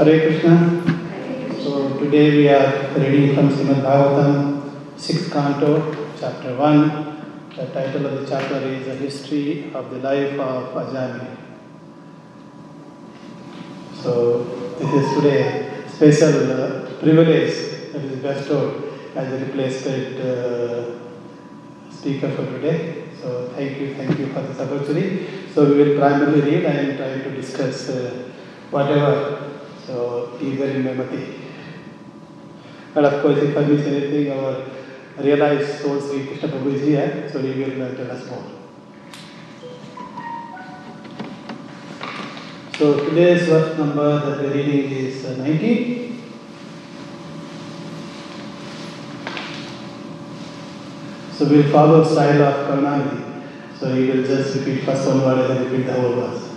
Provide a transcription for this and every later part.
Hare Krishna. So today we are reading from Srimad Bhagavatam, 6th canto, chapter 1. The title of the chapter is The History of the Life of Ajamila. So this is today special uh, privilege that is bestowed as a replacement uh, speaker for today. So thank you, thank you for this opportunity. So we will primarily read and try to discuss uh, whatever. So eager in memory. But of course, if I miss anything, our realized soul Sri Krishna Prabhu is here, so he will tell us more. So today's verse number that we are reading is uh, 90. So we'll follow style of Karnamidi. So he will just repeat first one word and repeat the whole verse.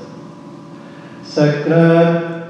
Sakra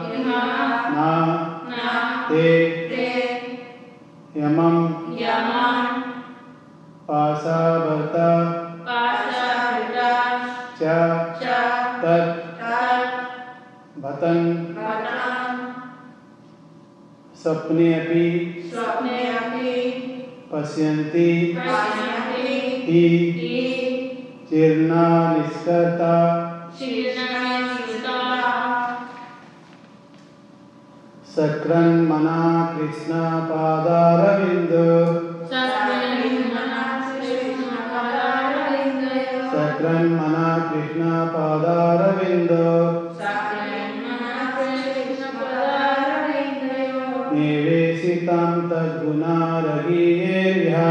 स्वप्ने अपि स्वप्ने अपि पश्यन्ति। पश्यन्ति। हि चीर्णा निष्कर्ता। सक्रन मना सक्रन्मना कृष्णपादारविन्द निवेशितां तद्गुणारगीर्यः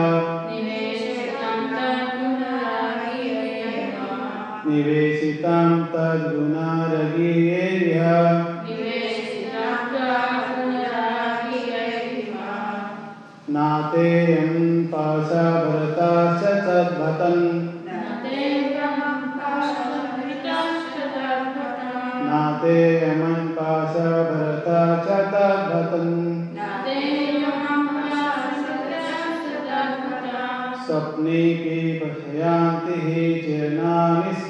निवेशितां तद्गुणारगीर्यः नाते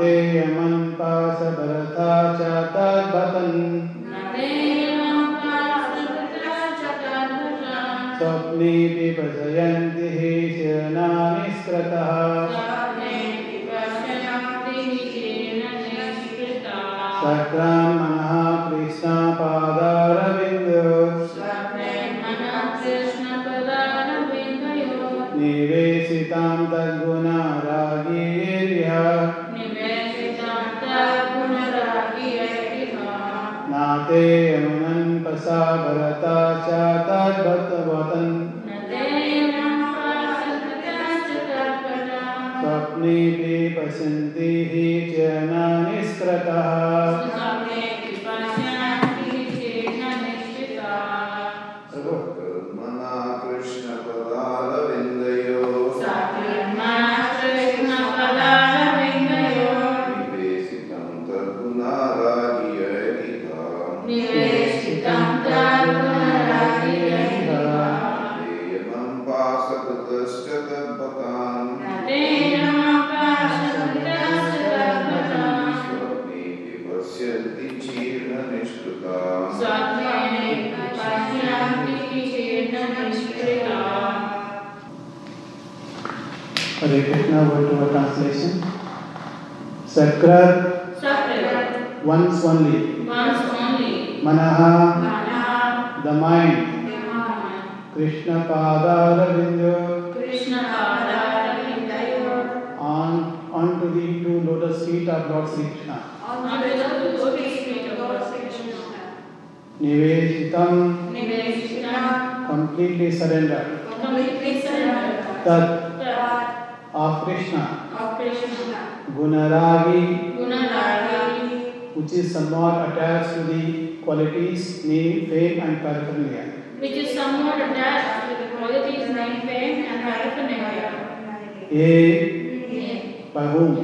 Namaste, hermano. Padaravinda, Krishna Pada, Vindayo, on, onto the two lotus feet of Lord Sri Krishna. on the lotus feet of Lord Krishna. Niveshitam, Niveshita, completely surrendered. completely surrender. Tat Tat of Krishna, of Krishna. Gunaragi, Gunaragi, which is somewhat attached to the qualities, name, fame, and paraphernalia. which is somewhat attached to the qualities, fame, and paraphernalia. A, by whom?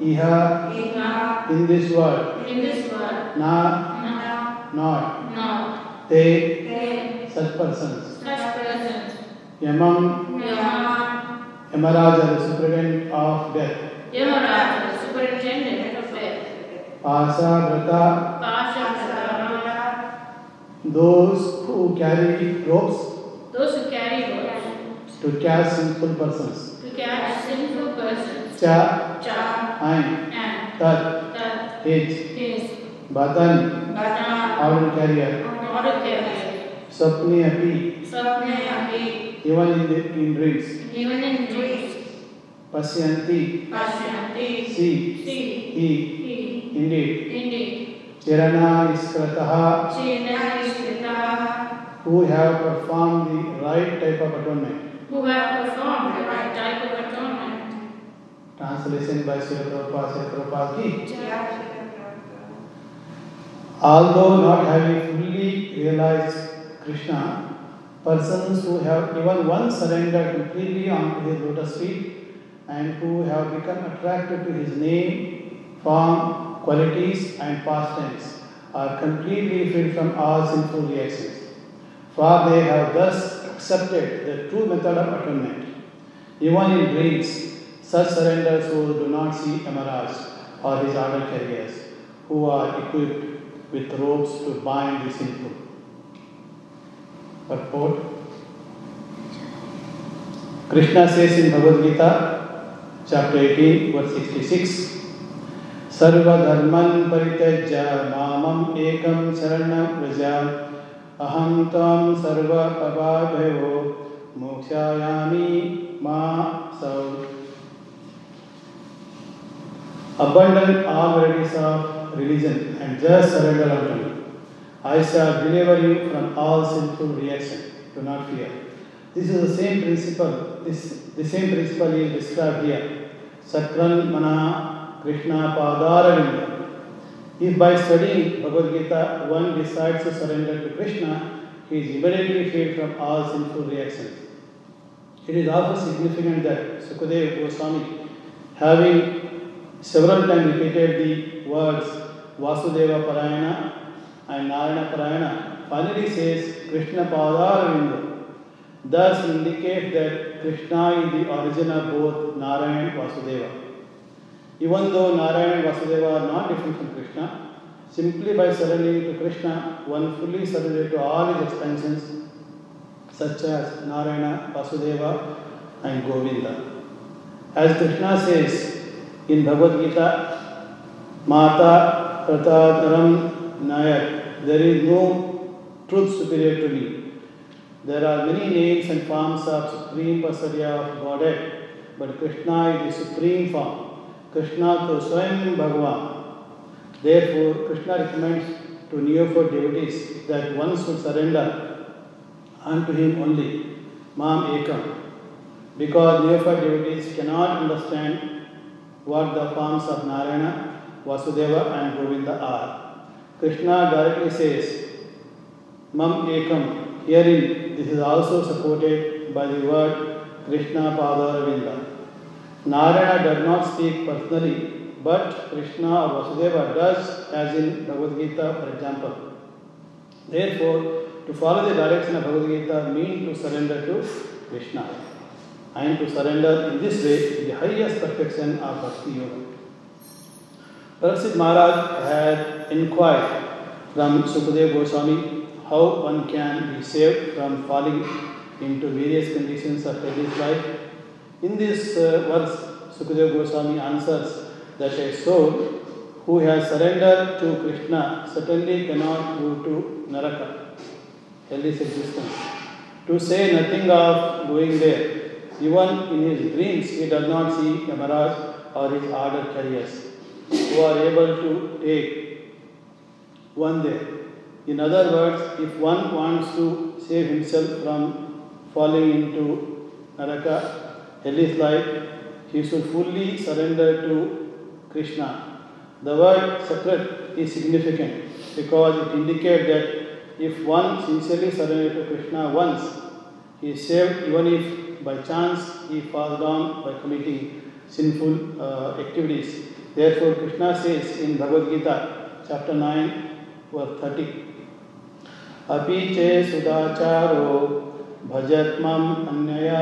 Iha, Iha, in this world. in this world, Na, na, not. no, They, they, such persons. such persons, Yamam, Yama, Yamaraja, the superintendent of death. Yamaraja, the superintendent of death, Pasa, Vrata, Pasha, those who carry ropes those who carry ropes to catch sinful persons. to catch sinful persons, Cha, Cha, Ain, and Tat, Tat, H, is Batan, Bhatana, order carrier. order carrier, Sapni, Api, Sapne, Api, even in, the, in dreams. even in dreams, Pasyanti, Pashyanti, see, see, he, he, indeed. indeed, Chirana iskrataha, Chena Ishrita, who have performed the right type of atonement. Who have performed the right type of atonement. Translation by Srila Prabhupada, Srila Prabhupada ki. Although not having fully realized Krishna, persons who have even once surrendered completely onto his lotus feet and who have become attracted to his name, form, qualities, and pastimes are completely free from all sinful reactions. For they have thus accepted the true method of atonement. Even in dreams, such surrendered souls do not see Yamaraj or his order carriers, who are equipped with ropes to bind the sinful. Purport Krishna says in Bhagavad Gita, chapter 18, verse 66, सर्वधर्मन् परित्यज्य मामम् एकं शरणं व्रज अहं त्वं सर्वपवाभयो मोक्षायामि मा सौ Abandon all varieties of religion and just surrender unto me. I shall deliver you from all sinful reaction. Do not fear. This is the same principle. This the same principle is described here. Sakran Mana Krishna Padaravinda. If by studying Bhagavad Gita one decides to surrender to Krishna, he is immediately freed from all sinful reactions. It is also significant that Sukadeva Goswami, having several times repeated the words Vasudeva Parayana and Narayana Parayana, finally says Krishna Padaravinda. Thus indicates that Krishna is the origin of both Narayana and Vasudeva. Even though Narayana and Vasudeva are not different from Krishna, simply by surrendering to Krishna, one fully surrenders to all his expansions, such as Narayana, Vasudeva, and Govinda. As Krishna says in Bhagavad Gita, Mata Pratadaram Nayak, there is no truth superior to me. There are many names and forms of Supreme Personality of Godhead, but Krishna is the supreme form. Krishna to Swayam Bhagavan. Therefore, Krishna recommends to neophyte devotees that one should surrender unto him only, Mam Ekam, because neophyte devotees cannot understand what the forms of Narayana, Vasudeva, and Govinda are. Krishna directly says, Mam Ekam. Herein, this is also supported by the word Krishna Padaravinda. Narayana does not speak personally, but Krishna or Vasudeva does, as in Bhagavad Gita, for example. Therefore, to follow the direction of Bhagavad Gita means to surrender to Krishna. And to surrender in this way the highest perfection of Bhakti Yoga. Maharaj had inquired from Sukadeva Goswami how one can be saved from falling into various conditions of this life In this uh, verse, Sukadeva Goswami answers that a soul who has surrendered to Krishna certainly cannot go to Naraka, hellish existence. To say nothing of going there, even in his dreams, he does not see Yamaraj or his order carriers who are able to take one there. In other words, if one wants to save himself from falling into Naraka, hellish life, he should fully surrender to Krishna. The word sacred is significant because it indicates that if one sincerely surrenders to Krishna once, he is saved even if by chance he falls down by committing sinful uh, activities. Therefore, Krishna says in Bhagavad Gita, chapter 9, verse 30, अपि चे सुदाचारो भजत्मम् अन्यया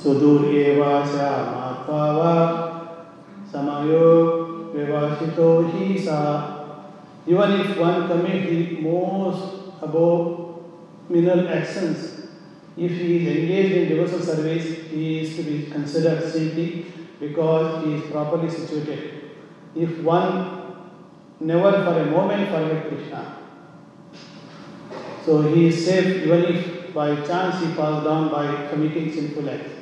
भक् सुदूर्येवास्यामात्मा वा समयो विवासितो हि सा Even if one commits the most abominable actions, if he is engaged in devotional service, he is to be considered saintly because he is properly situated. If one never for a moment forget Krishna, so he is safe even if by chance he falls down by committing sinful acts.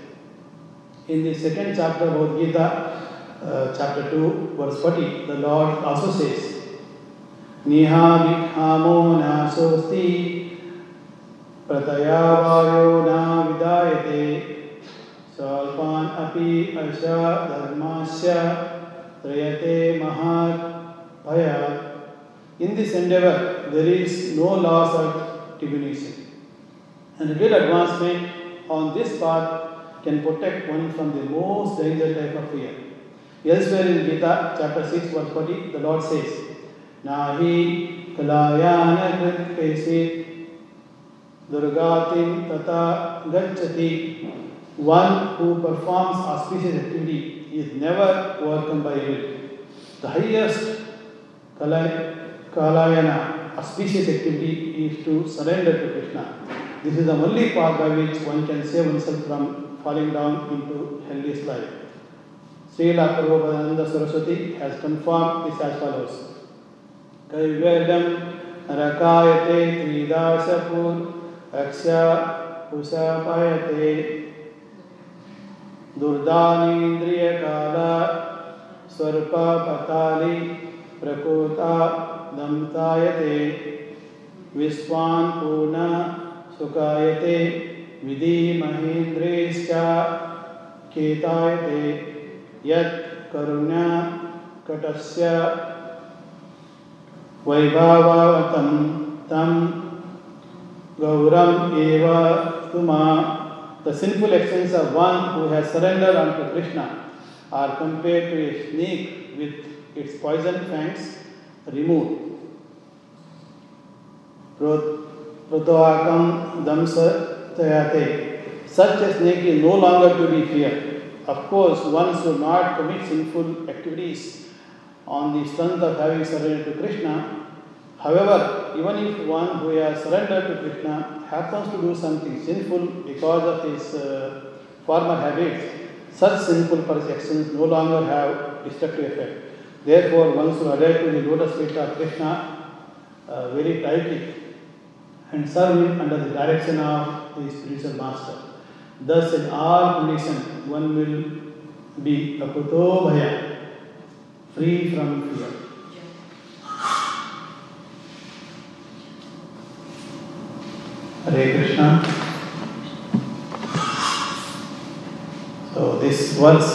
In the second chapter of Bhagavad Gita, uh, chapter 2, verse 40, the Lord also says, Niha vikhamo nasosti pratayavayo na vidayate salpan api asha dharmasya trayate mahat bhaya. In this endeavor, there is no loss of divination. And real advancement on this path can protect one from the most dangerous type of fear. Elsewhere in Gita, chapter 6, verse 40, the Lord says, Nahi kalayana krit durgatim tata gacchati. One who performs auspicious activity is never overcome by evil. The highest kalay, kalayana, auspicious activity is to surrender to Krishna. This is the only path by which one can save oneself from falling down into hellish life. Srila Prabhupada Saraswati has confirmed this as follows. कैवेदं रकायते त्रिदाशपुर अक्षा उषापयते दुर्दानीन्द्रियकाला स्वर्पपताली प्रकोता दम्तायते विश्वान् पूर्ण सुखायते विधीमहेन्द्रेश्च केतायते यत् करुण्याकटस्य वैभावतं तं गौरम् the simple essence of one who has surrender unto Krishna are compared to a snake with its poison fangs removed प्रोत् प्रोत्वाकं Such a snake is no longer to be feared. Of course, one should not commit sinful activities on the strength of having surrendered to Krishna. However, even if one who has surrendered to Krishna happens to do something sinful because of his uh, former habits, such sinful actions no longer have destructive effect. Therefore, one should adhere to the lotus feet of Krishna uh, very tightly and serve him under the direction of the spiritual master. Thus, in all conditions, one will be akuto bhaya, free from fear. Hare Krishna. So this verse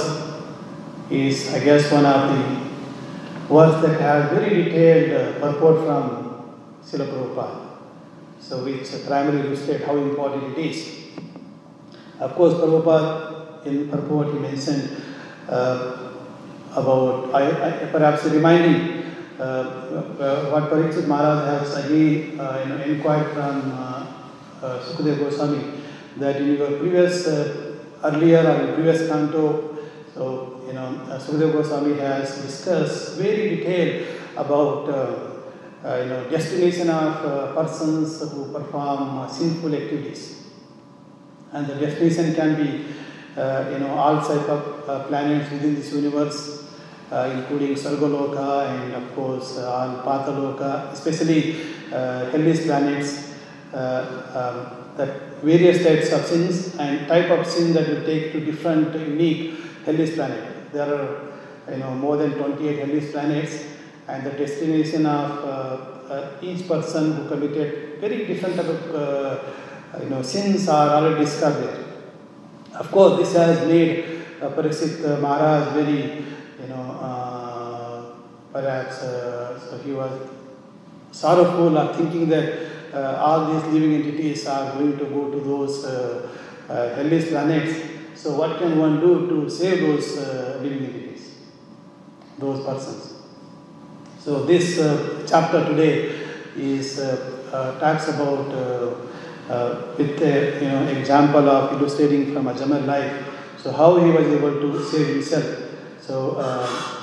is, I guess, one of the words that has very detailed purport from Srila Prabhupada. So which primarily illustrate how important it is. Of course, Prabhupada in purport he mentioned uh, about, I, I, perhaps reminding uh, uh, what Pariksit Maharaj has again uh, you know, inquired from uh, uh, Sukadeva Goswami that in your previous, uh, earlier or previous canto, so you know, uh, Sukadeva Goswami has discussed very detailed about uh, you know, destination of uh, persons who perform sinful activities. and the destination can be, uh, you know, all type of uh, planets within this universe, uh, including Svargaloka and of course all Pathaloka, especially uh, hellish planets, um, that various types of sins and type of sin that will take to different unique hellish planet. There are, you know, more than 28 hellish planets, and the destination of uh, uh, each person who committed very different type of, uh, you know, sins are already there. Of course, this has made uh, Pariksit uh, Maharaj very, you know, uh, perhaps uh, so he was sorrowful of thinking that uh, all these living entities are going to go to those uh, uh, hellish planets. So, what can one do to save those uh, living entities, those persons? So, this uh, chapter today is uh, uh, talks about uh, uh, with a you know example of illustrating from Ajamar life. So, how he was able to save himself. So,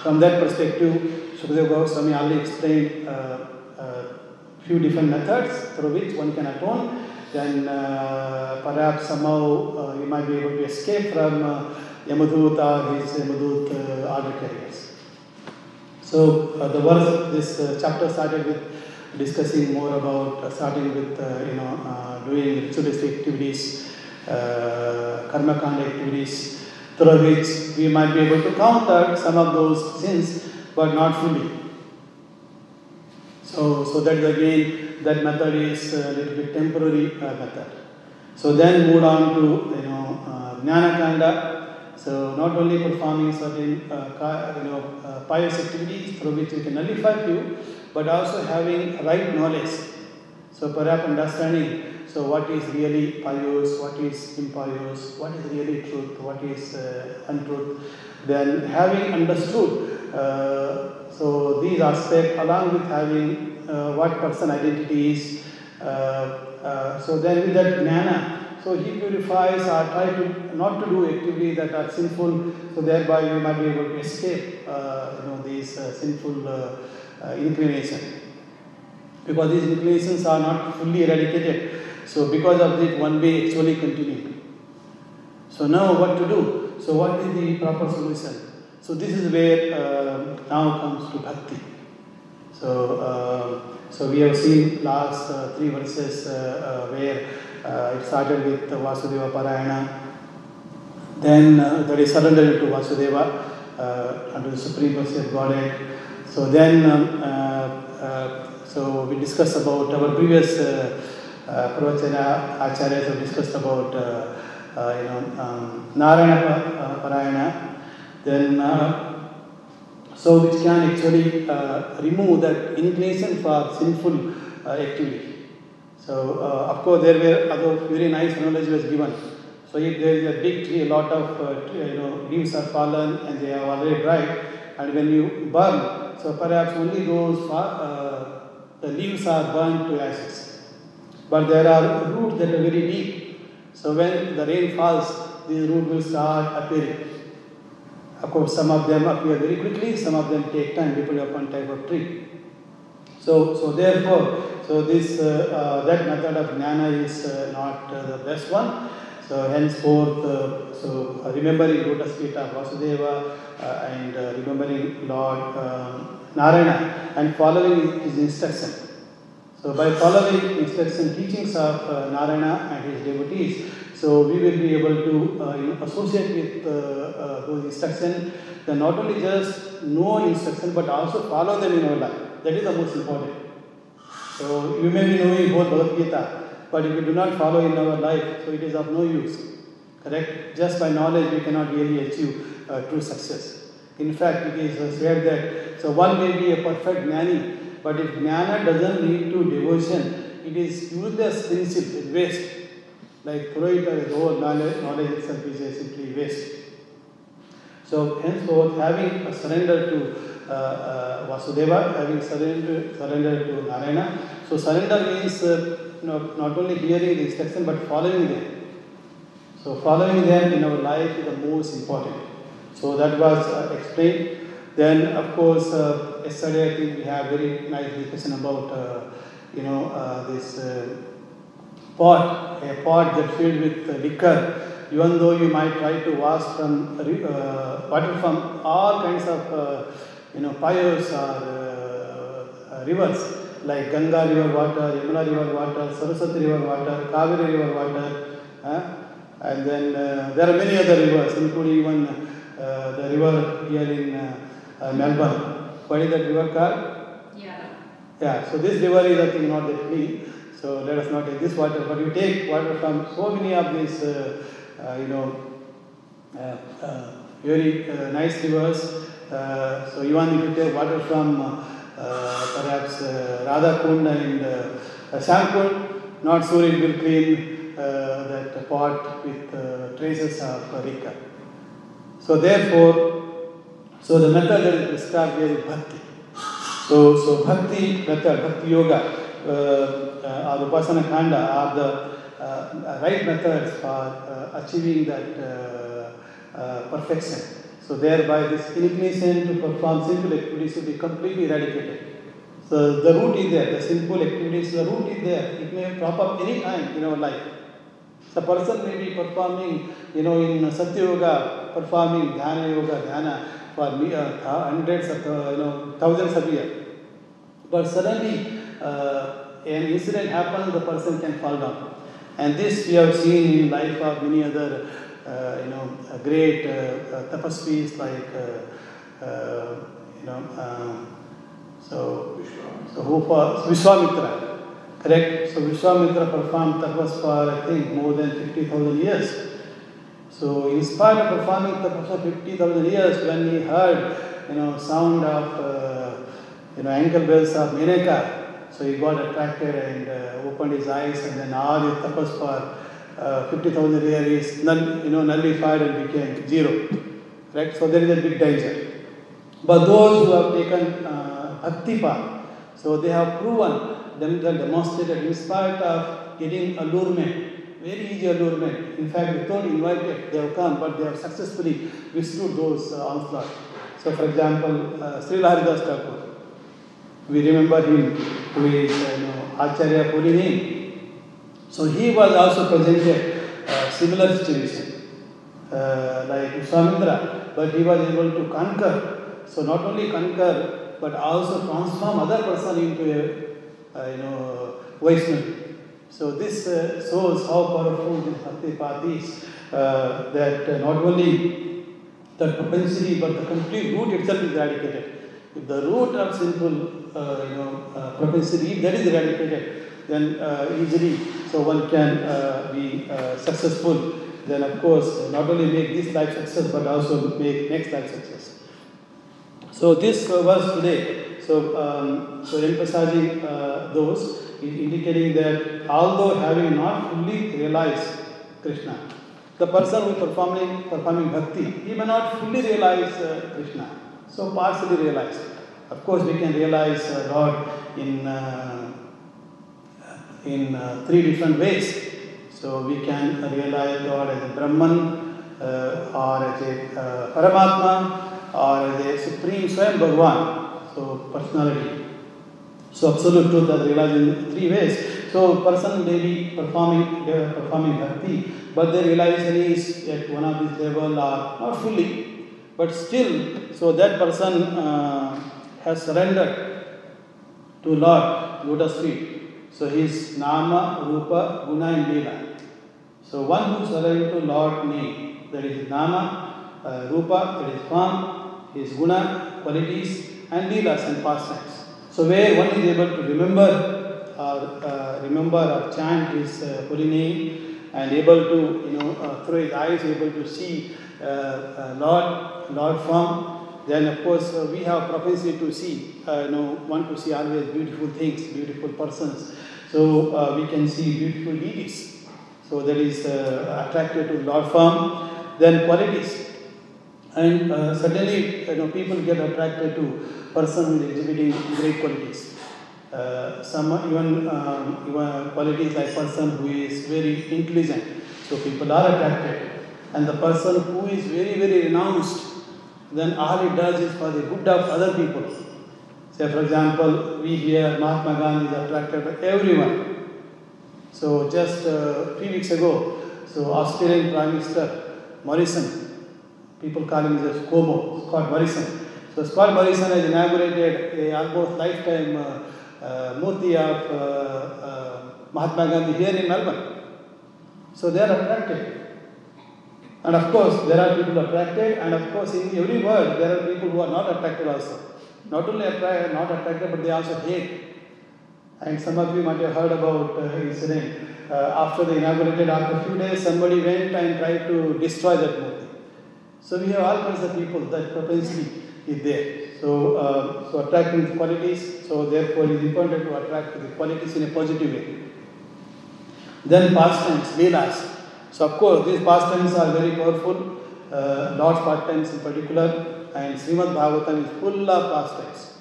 from that perspective, Sukadeva Goswami already explained few different methods through which one can atone. Then uh, perhaps somehow uh, you might be able to escape from uh, Yamadut or his Yamadut uh, order carriers. So uh, the verse, this uh, chapter started with discussing more about, uh, starting with uh, you know uh, doing ritualistic activities, uh, karma kanda activities, through which we might be able to counter some of those sins, but not fully. So, so that again that method is a little bit temporary method. So then move on to you know jnana kanda. So not only performing certain uh, you know uh, pious activities through which we can nullify few, but also having right knowledge. So perhaps understanding. So what is really pious, what is impious, what is really truth, what is uh, untruth. Then having understood. Uh, so these aspects, along with having uh, what person identity is. Uh, so then with that jnana, so he purifies or try to not to do activities that are sinful. So thereby we might be able to escape, uh, you know, these uh, sinful uh, uh. Because these inclinations are not fully eradicated. So because of this, one may actually continue. So now what to do? So what is the proper solution? So this is where uh, now comes to bhakti. So, uh, so we have seen last uh, three verses uh, uh, where uh, it started with Vasudeva Parayana, then uh, that is surrendered to Vasudeva uh, under the Supreme of Godhead. So then, um, uh, uh, so we discussed about our previous uh, uh, Pravachana Acharyas have discussed about uh, you know um, Narayana Pa- Parayana. Then so which can actually remove that inclination for sinful activity. So uh, of course there were other very nice analogy was given. So if there is a big tree, a lot of uh, you know leaves are fallen and they are already dried, and when you burn, so perhaps only those uh, the leaves are burned to ashes. But there are roots that are very deep. So when the rain falls, these roots will start appearing. Of course, some of them appear very quickly, some of them take time depending upon type of tree. So, so therefore, so this uh, uh, that method of jnana is uh, not uh, the best one. So henceforth, uh, so uh, remembering lotus feet of Vasudeva and remembering Lord Narayana and following his instruction. So by following instruction teachings of Narayana and his devotees, so we will be able to uh, you know, associate with uh, uh, those instructions. Then not only just know instruction, but also follow them in our life. That is the most important. So you may be knowing both Bhagavad Gita, but if you do not follow in our life, so it is of no use. Correct? Just by knowledge, we cannot really achieve uh, true success. In fact, it is said that so one may be a perfect jnani, but if jnana doesn't lead to devotion, it is useless principle, waste. Like throw it away, whole knowledge, knowledge itself is simply waste. So henceforth, having a surrender to uh, uh, Vasudeva, having surrender, surrender to Narayana. So surrender means uh, you not only hearing the instruction but following them. So following them in our life is the most important. So that was uh, explained. Then of course, yesterday I think we have very nice discussion about you know this pot a pot that's filled with liquor, even though you might try to wash from uh, water from all kinds of uh, you know pyres or uh, uh, rivers like Ganga river water, Yamuna river water, Saraswati river water, Kaveri river water, uh, and then uh, there are many other rivers, including even uh, the river here in Melbourne. What is that river called? Yeah. Yeah, so this river is I think not that clean. So let us not take this water, but we take water from so many of these, uh, you know, uh, uh, very uh, nice rivers. Uh, so even if you take water from uh, uh, perhaps uh, Radhakund and uh, Shyamkund, not sure it will clean uh, that pot with uh, traces of uh, liquor. So therefore, so the method that is prescribed here is bhakti. So, so bhakti method, bhakti yoga, uh, uh, or upasana kanda are the uh, right methods for uh, achieving that uh, uh, perfection. So thereby this inclination to perform simple activities will be completely eradicated. So the root is there, the simple activities, the root is there. It may crop up any time in our life. The person may be performing, you know, in Satya Yoga, performing Dhyana Yoga, Dhyana for me, uh, hundreds of, uh, you know, thousands of years. But suddenly, uh, an incident happens, the person can fall down. And this we have seen in life of many other, uh, you know, uh, great uh, uh, tapasvis like, uh, uh, you know, um, so, so who for Vishwamitra, correct? So Vishwamitra performed tapas for I think more than 50,000 years. So in spite of performing tapas for 50,000 years, when he heard, you know, sound of, uh, you know, ankle bells of Menaka, so he got attracted and uh, opened his eyes and then all his tapas for uh, 50,000 years null, you know, nullified and became zero. Right? So there is a big danger. But those who have taken uh, bhakti path, so they have proven themselves demonstrated in spite of getting allurement, very easy allurement. In fact, without invited, they have come, but they have successfully withstood those uh, onslaught. So, for example, uh, Sri Haridas Thakur, we remember him, uh, you know, Acharya Pulini. So he was also presented uh, similar situation uh, like Vishwamitra, but he was able to conquer. So not only conquer, but also transform other person into a uh, you know Vaishnavi. So this uh, shows how powerful this bhakti path is. Uh, that uh, not only the propensity, but the complete root itself is eradicated. If the root of sinful, uh, you know, uh, propensity, if that is eradicated, then uh, easily, so one can uh, be successful. Then, of course, not only make this life success, but also make next life success. So this was today. So, um, so emphasizing those, indicating that although having not fully realized Krishna, the person who is performing performing bhakti, he may not fully realize uh, Krishna. So partially realize. Of course, we can realize uh, God in uh, in uh, three different ways. So we can realize God as a Brahman, uh, or as a uh, Paramatma, or as a Supreme Swayam Bhagwan. So personality. So absolute truth is realized in three ways. So person may be performing they are performing bhakti, but their realization is at one of these level or not fully, but still. So that person uh, has surrendered to Lord lotus feet. So his nama, rupa, guna, and lila. So one who surrenders to Lord name, that is nama, uh, rupa, that is form, his guna, qualities, and leelas and pastimes. So where one is able to remember or uh, remember or chant his uh, holy name and able to you know uh, through his eyes able to see uh, uh, Lord Lord form, then of course uh, we have propensity to see uh, you know want to see always beautiful things, beautiful persons. So uh, we can see beautiful deities. So that is uh, attracted to Lord form. Then qualities. And uh, suddenly, you know, people get attracted to person exhibiting great qualities. Uh, some even um, even qualities like person who is very intelligent. So people are attracted, and the person who is very very renounced, then all he does is for the good of other people. Say for example, we here Mahatma Gandhi is attracted by everyone. So just uh, three weeks ago, so Australian Prime Minister Morrison, people call him as ScoMo, Scott Morrison. So Scott Morrison has inaugurated a almost lifetime uh, uh, murti of uh, uh, Mahatma Gandhi here in Melbourne. So they are attracted. And of course, there are people attracted, and of course, in every world, there are people who are not attracted also. Not only attra- not attracted, but they also hate. And some of you might have heard about uh, incident. Uh, after they inaugurated, after a few days, somebody went and tried to destroy that murti. So we have all kinds of people that propensity is there. So, uh, so attracting qualities. So therefore, it is important to attract the qualities in a positive way. Then pastimes, leelas. So of course, these pastimes are very powerful. Uh, Lord's pastimes in particular, and Srimad Bhagavatam is full of pastimes.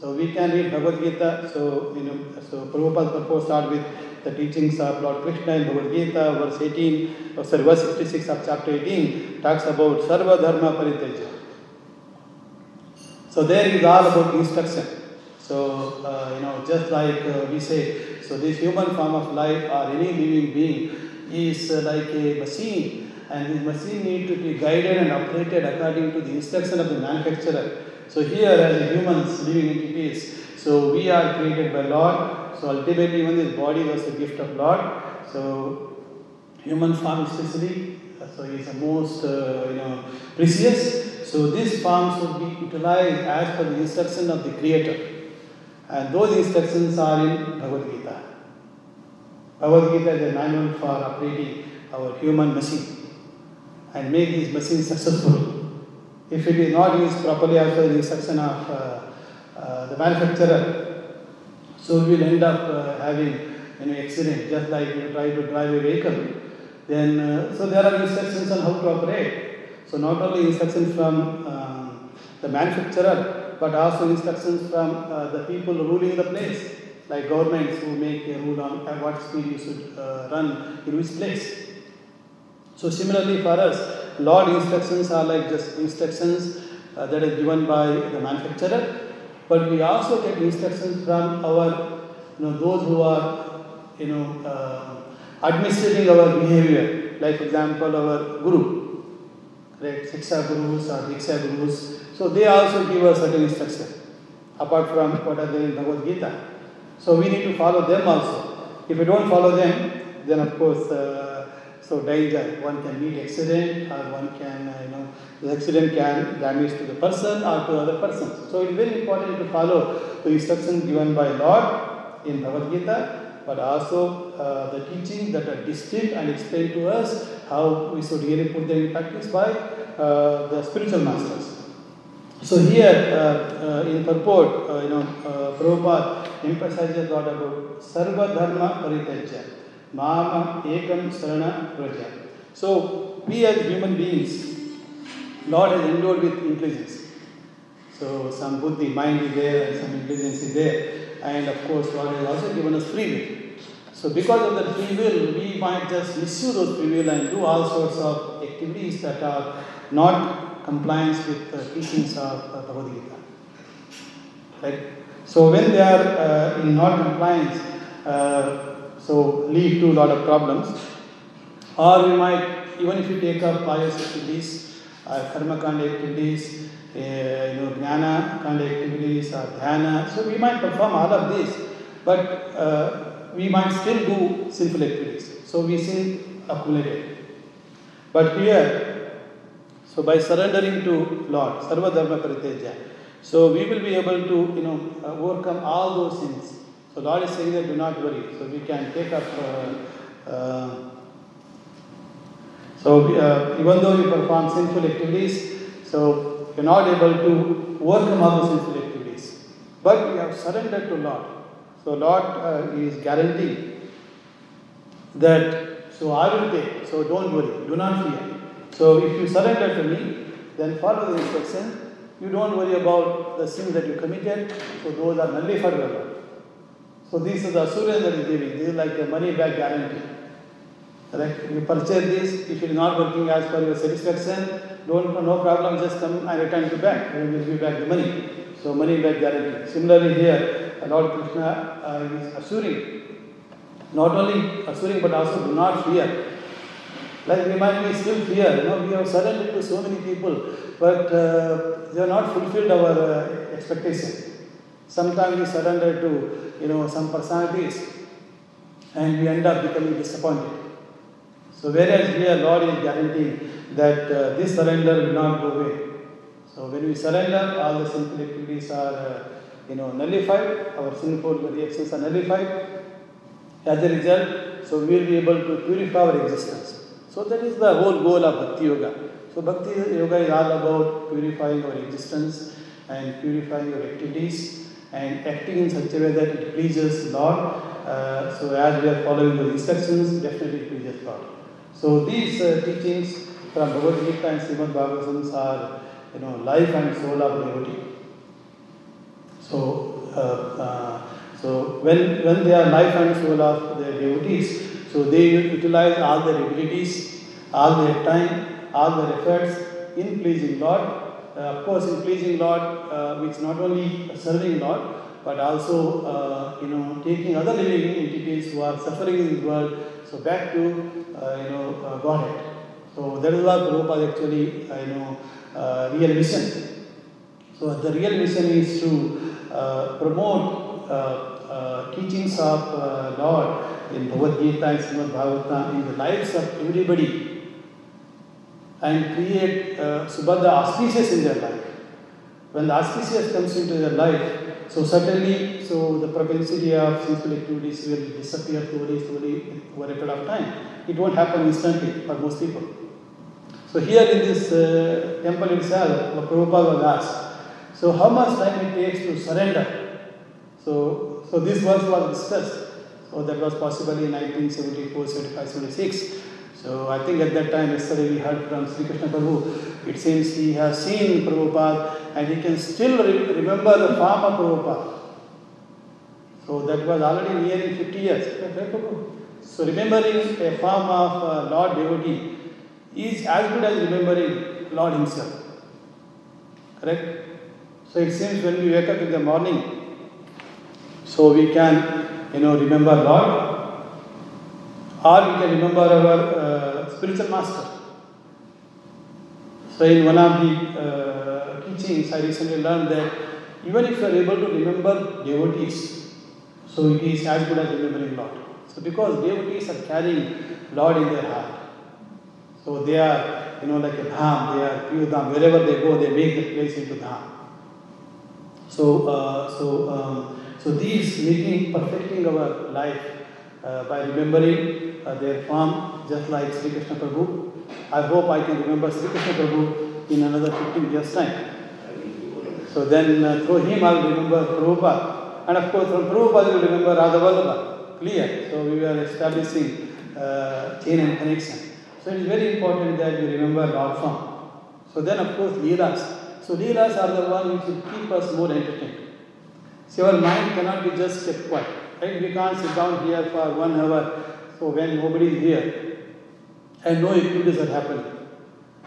So we can read Bhagavad Gita. So you know, so Prabhupada purpose start with the teachings of Lord Krishna in Bhagavad Gita, verse 18, or sorry, verse 66 of chapter 18 talks about Sarva Dharma Pariteja. So there is all about instruction. So uh, you know, just like uh, we say, so this human form of life or any living being is uh, like a machine, and this machine need to be guided and operated according to the instruction of the manufacturer. So here, as humans, living entities, so we are created by Lord. So ultimately, even this body was a gift of Lord. So human form uh, so is the most uh, you know precious. So these forms should be utilized as per the instruction of the Creator, and those instructions are in Bhagavad Gita. Bhagavad Gita is a manual for operating our human machine and make this machine successful. If it is not used properly after the instruction of uh, uh, the manufacturer, so we will end up uh, having know accident. Just like you try to drive a vehicle, then uh, so there are instructions on how to operate. So not only instructions from um, the manufacturer, but also instructions from uh, the people ruling the place, like governments who make a rule on at what speed you should uh, run in which place. So similarly for us, Lord instructions are like just instructions uh, that is given by the manufacturer, but we also get instructions from our, you know, those who are, you know, uh, administrating our behavior. Like for example, our guru, right? Siksha gurus or Diksha gurus. So they also give us certain instructions, apart from what are there in Bhagavad Gita. So we need to follow them also. If we don't follow them, then of course, uh, so danger. One can meet accident, or one can, uh, you know, the accident can damage to the person or to other persons. So it's very important to follow the instructions given by Lord in Bhagavad Gita, but also uh, the teachings that are distinct and explained to us how we should really put them in practice by uh, the spiritual masters. So here uh, uh, in purport, uh, you know, uh, Prabhupada emphasizes a about Sarva Dharma Paritajya, Mama Ekam Sarana Praja. So we as human beings, Lord has endowed with intelligence. So some buddhi, mind is there and some intelligence is there. And of course, Lord has also given us free will. So because of that free will, we might just misuse those free will and do all sorts of activities that are not compliance with the teachings of uh, Bhagavad Gita. Right? So when they are uh, in not compliance, uh, so lead to a lot of problems. Or we might, even if you take up pious activities, uh, karma kind activities, uh, you know, jnana kind activities, or dhyana, so we might perform all of these, but uh, we might still do sinful activities. So we sin accumulated. But here, so by surrendering to Lord, Sarva Dharma Pariteja, so we will be able to, you know, overcome all those sins. So Lord is saying that do not worry. So we can take up. Uh, uh, so we, uh, even though we perform sinful activities, so we're not able to overcome all those sinful activities. But we have surrendered to Lord. So Lord uh, is guaranteeing that. So I will take. So don't worry. Do not fear. So if you surrender to me, then follow the instruction. You don't worry about the sins that you committed. So those are nullified. So this is the assurance that is giving. This is like a money back guarantee. Correct? You purchase this, if it is not working as per your satisfaction, don't no problem, just come and return to bank. We will give you back the money. So money back guarantee. Similarly here, Lord Krishna uh, is assuring not only assuring but also do not fear. Like we might be still fear, you know, we have surrendered to so many people, but uh, they have not fulfilled our uh, expectation. Sometimes we surrender to, you know, some personalities and we end up becoming disappointed. So whereas here Lord is guaranteeing that uh, this surrender will not go away. So when we surrender, all the sinful activities are, uh, you know, nullified. Our sinful reactions are nullified. As a result, so we will be able to purify our existence. So that is the whole goal of Bhakti Yoga. So Bhakti Yoga is all about purifying our existence and purifying our activities and acting in such a way that it pleases Lord. Uh, so as we are following the instructions, definitely it pleases Lord. So these uh, teachings from Bhagavad Gita and Srimad Bhagavatam are, you know, life and soul of devotee. So, uh, uh, so when, when they are life and soul of the devotees, so they utilize all their abilities, all their time, all their efforts in pleasing Lord. Uh, of course, in pleasing Lord, uh, it's not only serving Lord, but also uh, you know taking other living entities who are suffering in this world, so back to uh, you know uh, Godhead. So that is what Prabhupada actually uh, you know real mission. So the real mission is to promote teachings of Lord in Bhagavad Gita and Srimad Bhagavatam in the lives of everybody and create uh, Subhadra auspicious in their life. When the auspicious comes into their life, so certainly, so the propensity of sinful activities will disappear slowly, slowly over a period of time. It won't happen instantly for most people. So here in this uh, temple itself, Prabhupada was asked, so how much time it takes to surrender? So, so this verse was discussed. So that was possibly in 1974, 75, 76. So I think at that time, yesterday we heard from Sri Krishna Prabhu, it seems he has seen Prabhupada and he can still re- remember the form of Prabhupada. So that was already nearing 50 years. So remembering a form of uh, Lord devotee is as good as remembering Lord Himself. Correct? So it seems when we wake up in the morning, so we can, you know, remember Lord, or we can remember our uh, spiritual master. So in one of the uh, teachings, I recently learned that even if you are able to remember devotees, so it is as good as remembering Lord. So because devotees are carrying Lord in their heart, so they are, you know, like a dham, they are pure dham. Wherever they go, they make the place into dham. So, uh, so, um, so these making, perfecting our life uh, by remembering uh, their form, just like Sri Krishna Prabhu. I hope I can remember Sri Krishna Prabhu in another 15 years' time. So then uh, through him I will remember Prabhupada. And of course from Prabhupada we will remember Radha Vallabha. Clear. So we are establishing uh, chain and connection. So it is very important that we remember Lord form. So then of course Leelas. So Leelas are the one which will keep us more entertained. See our mind cannot be just kept quiet. Right? We can't sit down here for one hour. So when nobody is here and no activities are happening.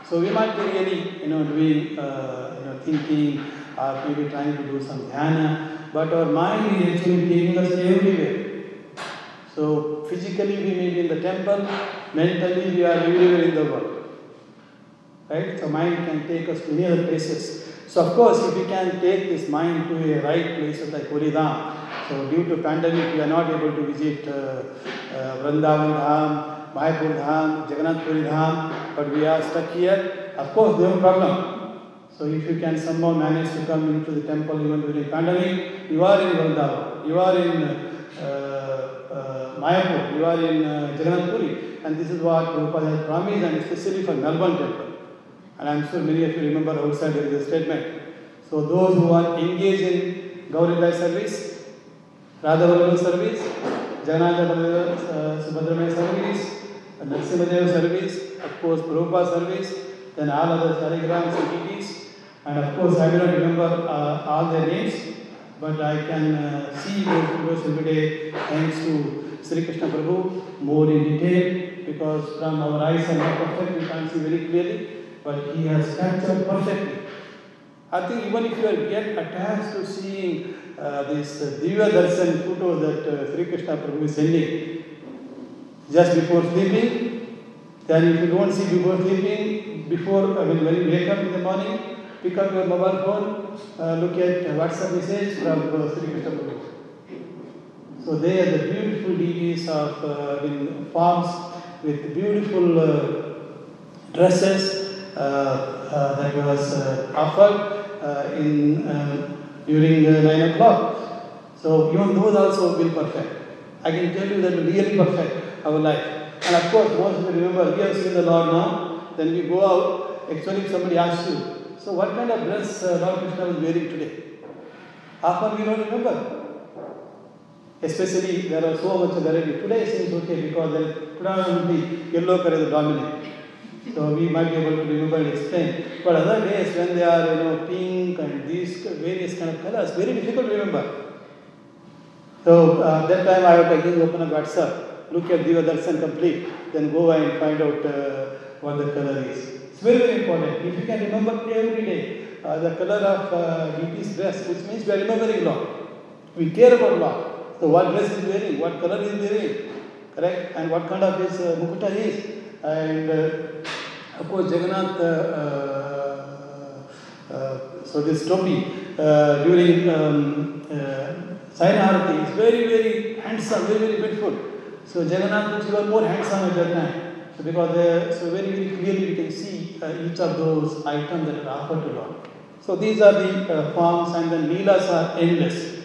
So we might be really, you know, doing, uh, you know, thinking or maybe trying to do some dhyana, but our mind is actually taking us everywhere. So physically we may be in the temple, mentally we are everywhere in the world. Right? So mind can take us to many other places. So of course, if you can take this mind to a right places like Puridham, so due to pandemic we are not able to visit uh, uh, Vrindavan Dham, Mayapur Dham, Jagannath Puri Dham, but we are stuck here. Of course, there is no problem. So if you can somehow manage to come into the temple even during pandemic, you are in Vrindavan, you are in uh, uh, Mayapur, you are in uh, Jagannath Puri, and this is what Prabhupada has promised, and especially for Melbourne temple. And I'm sure many of you remember outside there is a statement. So those who are engaged in Gauribai service, Radha Vallabha service, Janata uh, Subhadramaya service, Narasimhadev service, of course Prabhupada service, then all other Saligrams and deities, and of course I will not remember uh, all their names, but I can uh, see those videos every day thanks to Sri Krishna Prabhu more in detail because from our eyes are not perfect, we can't see very clearly but he has captured perfectly. I think even if you are get attached to seeing uh, this uh, Divya Darshan photo that uh, Sri Krishna Prabhu is sending, just before sleeping. Then if you don't see before sleeping, before I mean when you wake up in the morning, pick up your mobile phone, uh, look at WhatsApp message from uh, Sri Krishna Prabhu. So they are the beautiful deities of uh, in forms with beautiful uh, dresses that was uh, offered uh, in uh, during uh, nine o'clock. So even those also will perfect. I can tell you that really perfect our life. And of course, once you remember we have seen the Lord now, then we go out. Actually, if somebody asks you, so what kind of dress uh, Lord Krishna was wearing today? Often we don't remember. Especially there are so much variety. Today seems okay because there predominantly yellow color is dominant. So we might be able to remember and explain. But other days when they are you know pink and these various kind of colors, very difficult to remember. So uh, that time I to again open up WhatsApp, look at Divya Darshan complete, then go and find out uh, what the color is. It's very very important. If you can remember every day uh, the color of uh, dress, which means we are remembering law. We care about law. So what dress is wearing, what color is wearing, correct? And what kind of his uh, mukuta is. And uh, of course Jagannath, uh, uh, so this topi during um, Saina is very very handsome, very very beautiful. So Jagannath was even more handsome at that time. So because uh, so very very clearly we can see each of those items that are offered to Lord. So these are the forms and the leelas are endless.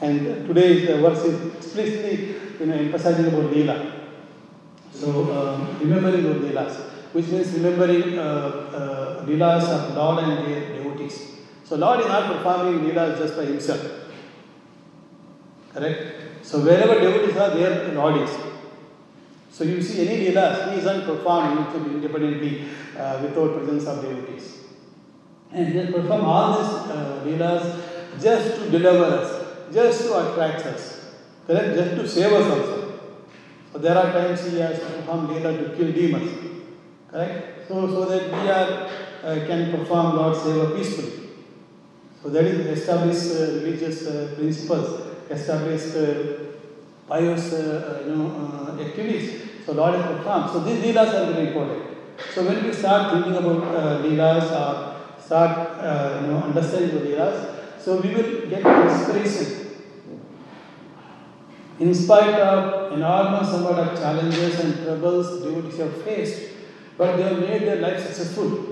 And today's verse is explicitly you know, emphasizing about Leela. So, um, remembering those Leelas, which means remembering uh, uh, Leelas of Lord and their devotees. So, Lord is not performing Leelas just by himself. Correct? So, wherever devotees are, there Lord is. So, you see any Leelas, he isn't performed independently uh, without presence of devotees. And he has performed all these uh, Leelas just to deliver us, just to attract us, correct? Just to save us also. So there are times he has performed Leela to kill demons, correct? So, so that we are, uh, can perform Lord's Seva peacefully. So that is established uh, religious uh, principles, established uh, pious uh, you know, uh, activities. So Lord has performed. So these Leelas are very important. So when we start thinking about uh, Leelas or start you know, understanding the Leelas, so we will get inspiration. In spite of enormous number of challenges and troubles devotees have faced, but they have made their life successful.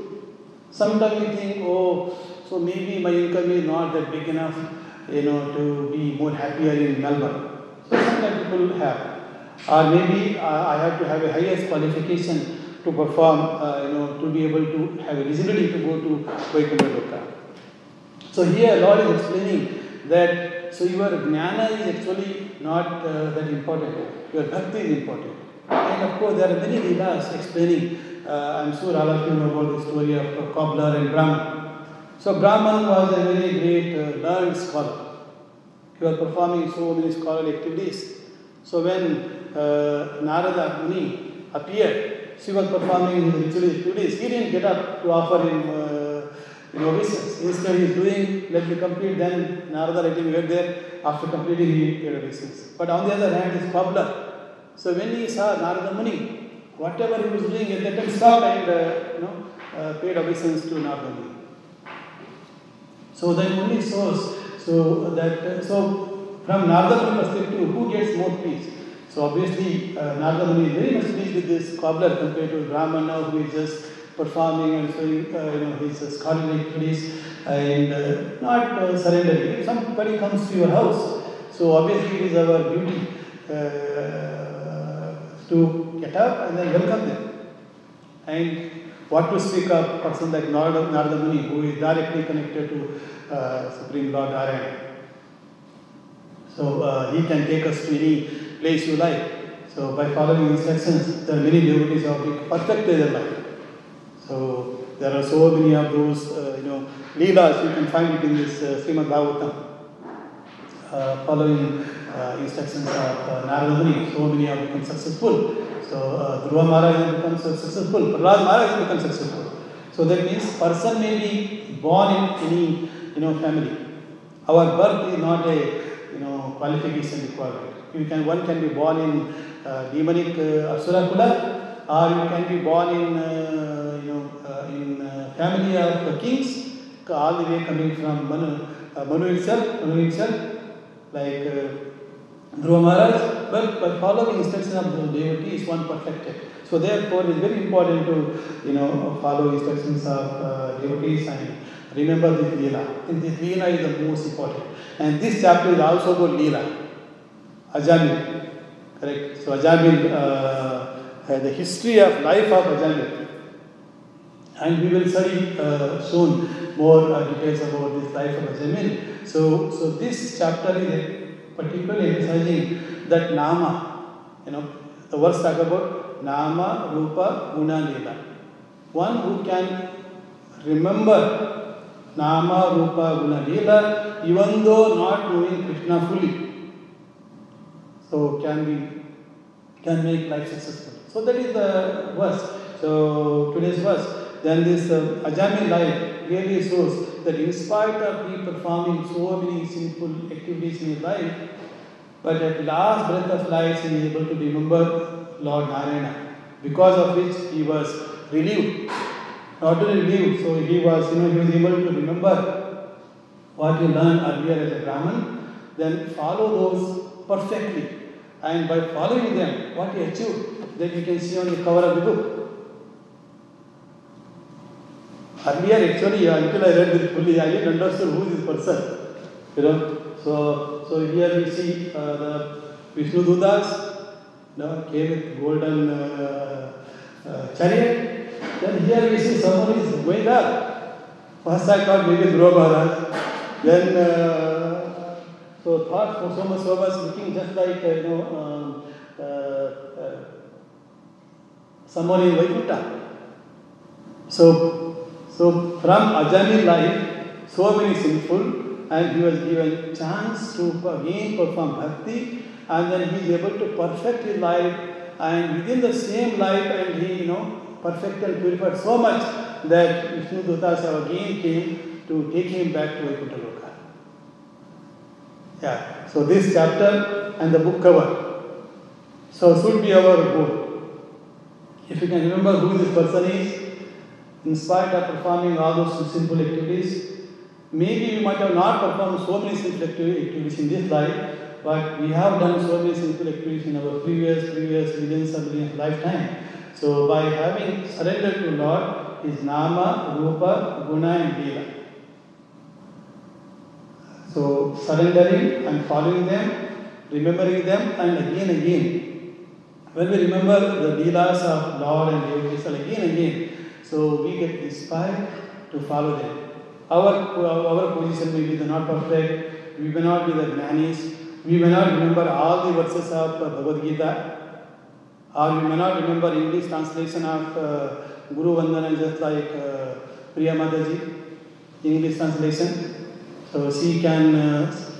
Sometimes we think, oh, so maybe my income is not that big enough, you know, to be more happier in Melbourne. So sometimes people have. Or maybe uh, I have to have a highest qualification to perform, uh, you know, to be able to have eligibility to go to Vaikuntha Loka. So here Lord is explaining that so your jnana is actually not uh, that important. Your bhakti is important. And of course there are many leelas explaining. Uh, I'm sure all of you know about the story of uh, cobbler and Brahman. So Brahman was a very great uh, learned scholar. He was performing so many scholarly activities. So when uh, Narada Muni appeared, she was performing his activities. He didn't get up to offer him uh, you know. Instead, he is doing, let me complete, then Narada let him get there. After completing, he obeisance. But on the other hand, his cobbler. So when he saw Narada Muni, whatever he was doing at that time, stopped and uh, you know, uh, paid obeisance to Narada Muni. So that only shows so that uh, so from Narada Muni perspective, who gets more peace? So obviously, uh, Narada Muni is very much pleased with this cobbler compared to Brahmana who is just performing and showing uh, you know his uh, scholarly activities and not uh, surrendering. If somebody comes to your house, so obviously it is our duty uh, to get up and then welcome them. And what to speak of person like Narada, Narada Muni who is directly connected to uh, Supreme Lord Narayan. So he can take us to any place you like. So by following instructions, are many devotees have perfected their life. So there are so many of those, uh, you know, leelas. You can find it in this uh, Srimad Bhagavatam. Uh, following uh, instructions of uh, Narada Muni, so many have become successful. So uh, Dhruva Maharaj become successful. Prahlad Maharaj has become successful. So that means person may be born in any you know family. Our birth is not a you know, qualification requirement. You can, one can be born in uh, demonic uh, Asura Kula, or you can be born in, in uh, family of the kings, all the way coming from Manu, uh, Manu itself, Manu itself, like uh, Maharaj, but by following instruction of the devotee is one perfected. So therefore, it's very important to you know follow instructions of uh, devotees and remember this leela. And this leela is the most important. And this chapter is also about leela, Ajamil, correct? So Ajamil, uh, the history of life of Ajamil. And we will study uh, soon more uh, details about this life of Ajamil. So, so this chapter is particularly emphasizing that Nama, you know, the verse talk about Nama, Rupa, Guna, Leela. One who can remember Nama, Rupa, Guna, Leela, even though not knowing Krishna fully. So can be can make life successful. So that is the verse. So today's verse. Then this uh, Ajamil life really shows that in spite of he performing so many sinful activities in his life, but at last breath of life he is able to remember Lord Narayana, because of which he was relieved. Not only relieved, so he was, you know, he was able to remember what he learned earlier as a Brahman, then follow those perfectly. And by following them, what he achieved, that you can see on the cover of the book. Earlier, actually, until I read this fully, I didn't understand who this person. You know, so so here we see uh, the Vishnu Dutas, you came with golden uh, uh, chariot. Then here we see someone is going up. First I thought maybe Dhruva Maharaj. Then uh, so thought for so much so was looking just like uh, you know um, uh, uh, someone in Vaikuntha. So, so from Ajamil life, so many sinful, and he was given chance to again perform bhakti, and then he is able to perfect his life, and within the same life, and he, you know, perfected and purified so much that Vishnu Dutas again came to take him back to Vaikuntha. Yeah. So this chapter and the book cover. So should be our goal. If you can remember who this person is, in spite of performing all those simple activities, maybe we might have not performed so many simple activities in this life, but we have done so many simple activities in our previous, previous millions and millions lifetime. So by having surrendered to Lord, is Nama, Rupa, Guna and Leela. So surrendering and following them, remembering them, and again again. When we remember the Leelas of Lord and devotees again again, so we get inspired to follow them. Our, our position may be not perfect, we may not be the gnanis, we may not remember all the verses of Bhagavad Gita, or we may not remember English translation of uh, Guru Vandana just like uh, Priya Mataji, English translation. So she can, uh,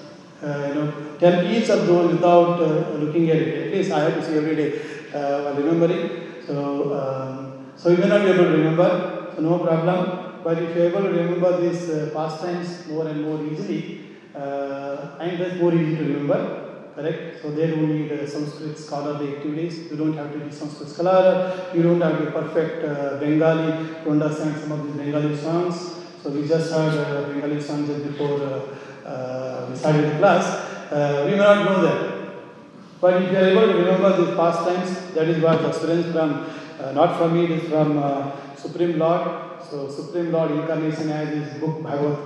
uh, you know, tell each of those without uh, looking at it. At least I have to see every day uh, remembering. So, um, so you may not be able to remember, so no problem. But if you are able to remember these uh, pastimes more and more easily, uh, and that's more easy to remember, correct? So there we need uh, Sanskrit scholarly activities. You don't have to be Sanskrit scholar. You don't have to be perfect uh, Bengali to understand some of these Bengali songs. So we just heard uh, Bengali songs just before uh, uh, we started the class. Uh, we may not know that. But if you are able to remember these pastimes, that is what experience from, not from me, it is from uh, Supreme Lord. So Supreme Lord incarnation has his book Bhagavad.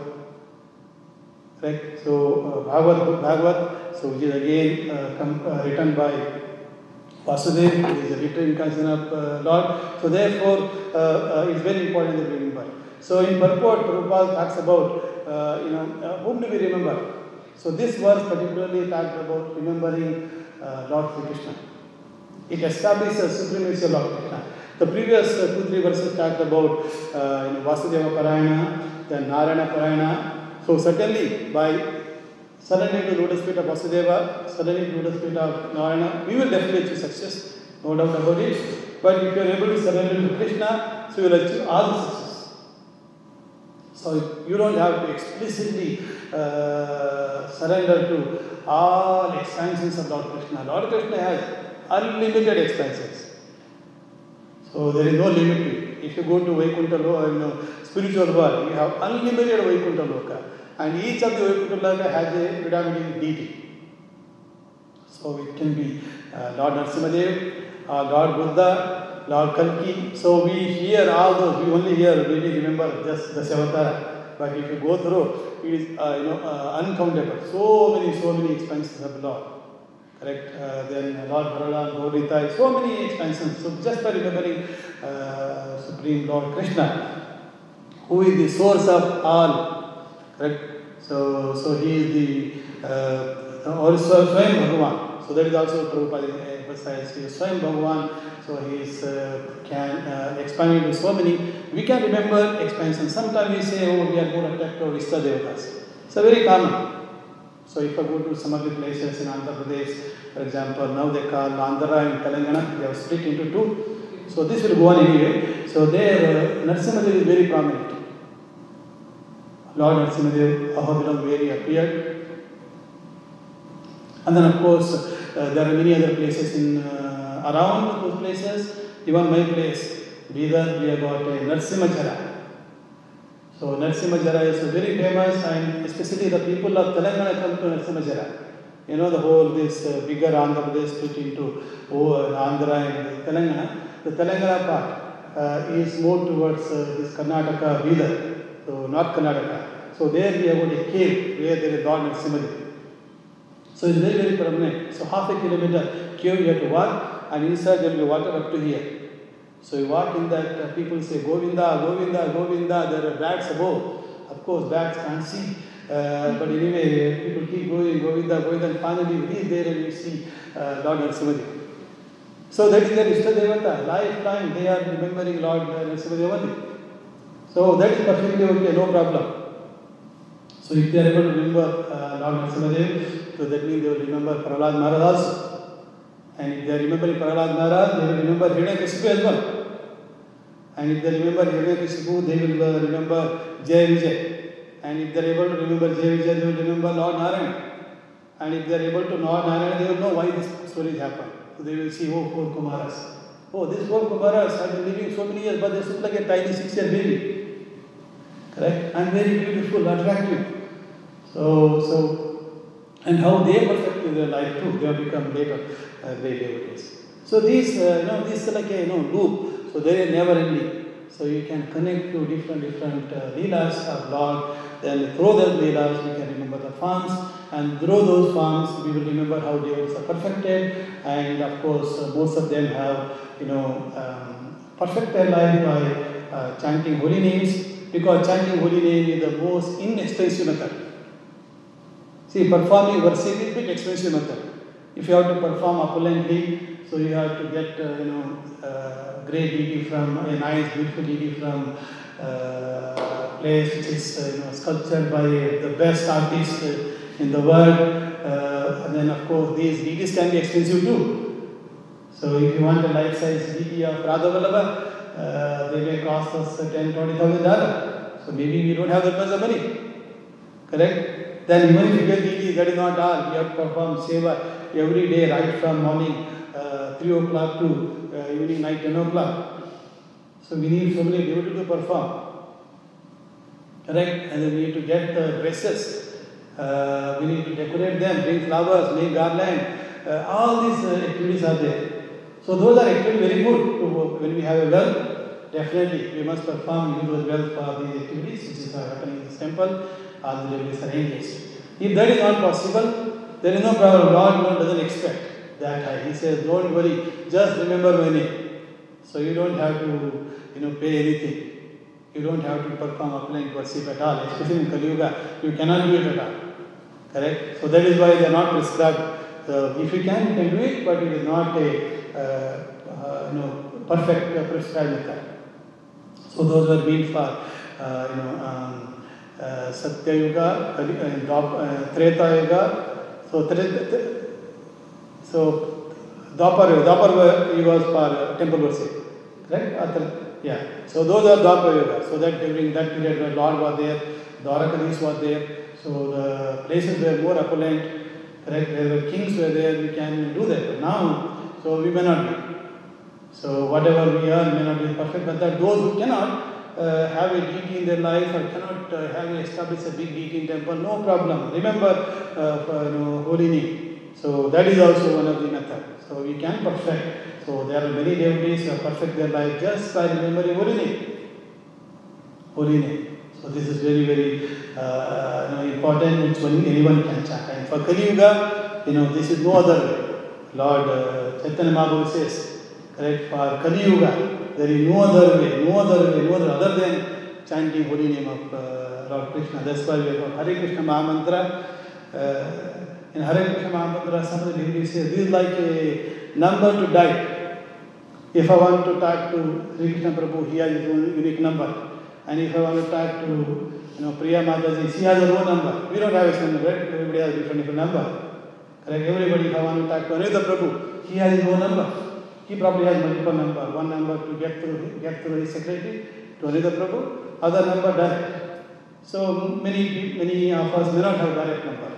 Right? So uh, Bhagavad, Bhagavad, so which is again uh, com- uh, written by Vyasadev, is a literal incarnation of uh, Lord. So therefore, uh, uh, it's very important that we remember. So in purport, Prabhupada talks about, uh, you know, uh, whom do we remember? So this verse particularly talks about remembering uh, Lord Sri Krishna. It establishes supremacy of Lord Krishna. The previous uh, two, three verses talked about uh, you know, Vasudeva Parayana, then Narayana Parayana. So certainly by surrendering to lotus feet of Vasudeva, surrendering to lotus feet of Narayana, we will definitely achieve success, no doubt about it. But if you are able to surrender to Krishna, so you will achieve all the success. So you don't have to explicitly uh, surrender to all expansions of Lord Krishna. Lord Krishna has unlimited expansions. So there is no limit to it. If you go to Vaikuntha Loka, you know, spiritual world, you have unlimited Vaikuntha Loka. And each of the Vaikuntha Loka has a predominating deity. So it can be uh, Lord Narasimhadev, uh, Lord Buddha, Lord Kalki. So we hear all those, we only hear, maybe remember just the Savatara. But if you go through, it is uh, you know, uh, uncountable. So many, so many expansions of Lord. Correct? Uh, then Lord Balaram, Nitai, so many expansions. So just by remembering uh, Supreme Lord Krishna, who is the source of all. Correct? So, so he is the uh, also Swayam Bhagavan. So that is also Prabhupada emphasized. He is Swayam Bhagavan. So he is uh, can uh, expanding to so many. We can remember expansion. Sometimes we say, oh, we are more attached to Ishta Devatas. It's a very common. So if I go to some of the places in Andhra Pradesh, for example, now they call Andhra and Telangana, they have split into two. So this will go on anyway. So there, uh, Narasimhadev is very prominent. Lord Narasimhadev, Ahobilam, where he appeared. And then of course, uh, there are many other places in uh, around those places. Even my place, Bidar, we have got a Narsimhajara. So Narsimhajara is very famous and especially the people of Telangana come to Narsimhajara. You know the whole this uh, bigger Andhra Pradesh split into oh, Andhra and Telangana. The Telangana part uh, is more towards uh, this Karnataka, Bidar, so North Karnataka. So there we have got a cave where there is Lord Narsimhadev. So it's very, very permanent. So half a kilometer cave you have to walk and inside there will be water up to here. So you walk in that, uh, people say, Govinda, Govinda, Govinda, there are bats above. Of course, bats can't see. Uh, but anyway, people keep going, Govinda, Govinda, and finally we reach there and we see uh, Lord Narasimhadev. So that is their Ishta Devata. Lifetime they are remembering Lord Narasimhadev. So that is perfectly okay, no problem. So if they are able to remember uh, Lord Narasimhadev, so that means they will remember Prahlad Maharaj also. And if they remember Prahlad Maharaj, they will remember Hiranyakashipu as well. And if they remember Hiranyakashipu, they will uh, remember Jai Vijay. And if they are able to remember Jai Vijay, they will remember Lord Narayan. And if they are able to know Narayan, they will know why this story happened. So they will see, oh, four Kumaras. Oh, these four Kumaras have been living so many years, but they look like a tiny six-year baby. Correct? And very beautiful, attractive. So, so, and how they their life too. They have become later uh, great devotees. So these, uh, you know, this is like a you know loop. So they are never ending. So you can connect to different different uh, leelas of Lord. Then through those leelas, we can remember the forms, and through those forms, we will remember how devotees are perfected. And of course, uh, most of them have you know um, perfect their life by uh, chanting holy names because chanting holy name is the most inexpensive method. See, performing worship is a bit expensive method. If you have to perform opulently, so you have to get uh, you know uh, great deity from a nice, beautiful deity from uh, place which is uh, you know sculptured by the best artist in the world. Uh, and then of course these deities can be expensive too. So if you want a life-size deity of Radha Vallabha, uh, they may cost us ten, twenty thousand dollars. So maybe we don't have that much of money. Correct? Then get that is not all. You have to perform seva every day, right from morning uh, 3 o'clock to uh, evening night 10 o'clock. So we need so many devotees to perform. Correct? And then we need to get the dresses. Uh, we need to decorate them, bring flowers, make garland. Uh, all these uh, activities are there. So those are actually very good to, when we have a well. Definitely, we must perform use those well for these activities which is uh, happening in this temple. If that is not possible, there is no problem. God doesn't expect that high. He says, don't worry, just remember my name. So you don't have to, you know, pay anything. You don't have to perform opulent worship at all, especially in Kali Yuga. You cannot do it at all. Correct? So that is why they are not prescribed. So if you can, you can do it, but it is not a, uh, uh, you know, perfect uh, prescribed method. So those were meant for, uh, you know, um, uh, uh, uh, Tre- so Dwapar Dwapar Yuga was for uh, temple worship. Correct? Or Tre- Yeah, so those are Dwapara Yuga. So that during that period when Lord was there, the Dwarakanis was there, so the places were more opulent, correct? Where the kings were there, we can do that. But now, so we may not be. So whatever we are may not be perfect, but that those who cannot uh, have a deity in their life or cannot uh, have established a big deity temple, no problem. Remember, uh, for, you know, holy name. So that is also one of the method. So we can perfect. So there are many devotees who perfect their life just by remembering holy name. Holy name. So this is very very uh, you know, important. Which one anyone can chant. And for Kali Yuga, you know, this is no other way. Lord uh, Chaitanya Mahaprabhu says, correct? For Kali Yuga, there is no other way, no other way, no other other than chanting holy name of uh, Lord Krishna. That's why we have Hare Krishna Mahamantra. Uh, in Hare Krishna Mahamantra, some of the devotees say this is like a number to dial. If I want to talk to Sri Krishna Prabhu, he has his own unique number. And if I want to talk to you know Priya Mataji, she has her own number. We don't have a number, right? Everybody has different different number. Correct? Everybody, if I want to talk to Anita Prabhu, he has his own number. He probably has multiple number. One number to get through get through his secretary to Anita Prabhu, other number direct. So many many of us may not have direct number.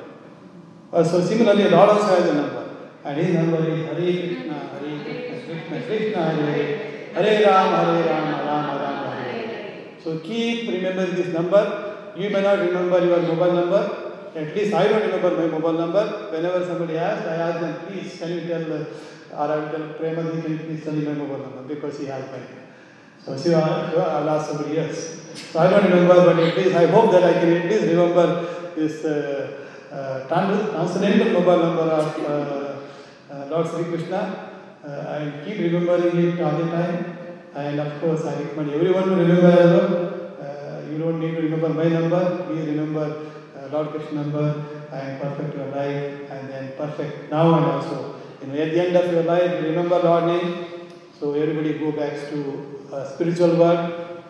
Uh, so similarly, Lord also has a number. And his number is Hare Krishna, Hare Krishna, Krishna Krishna, Hare Hare, Ram, Hare Ram, Ram Ram, Hare. So keep remembering this number. You may not remember your mobile number. At least I don't remember my mobile number. Whenever somebody asks, I ask them, please, can you tell, or I will tell Premaji, can you please tell me number? Because he has mine. So see, I'll I'll ask somebody else. So I don't remember, but at least I hope that I can at least remember this uh, uh, trans- transcendental mobile number of uh, uh, Lord Sri Krishna. Uh, I keep remembering it all the time. And of course, I recommend everyone to remember as well. Uh, you don't need to remember my number. Please remember uh, Lord Krishna number and perfect your life and then perfect now and also. You know, at the end of your life, remember Lord name. So everybody go back to uh, spiritual world.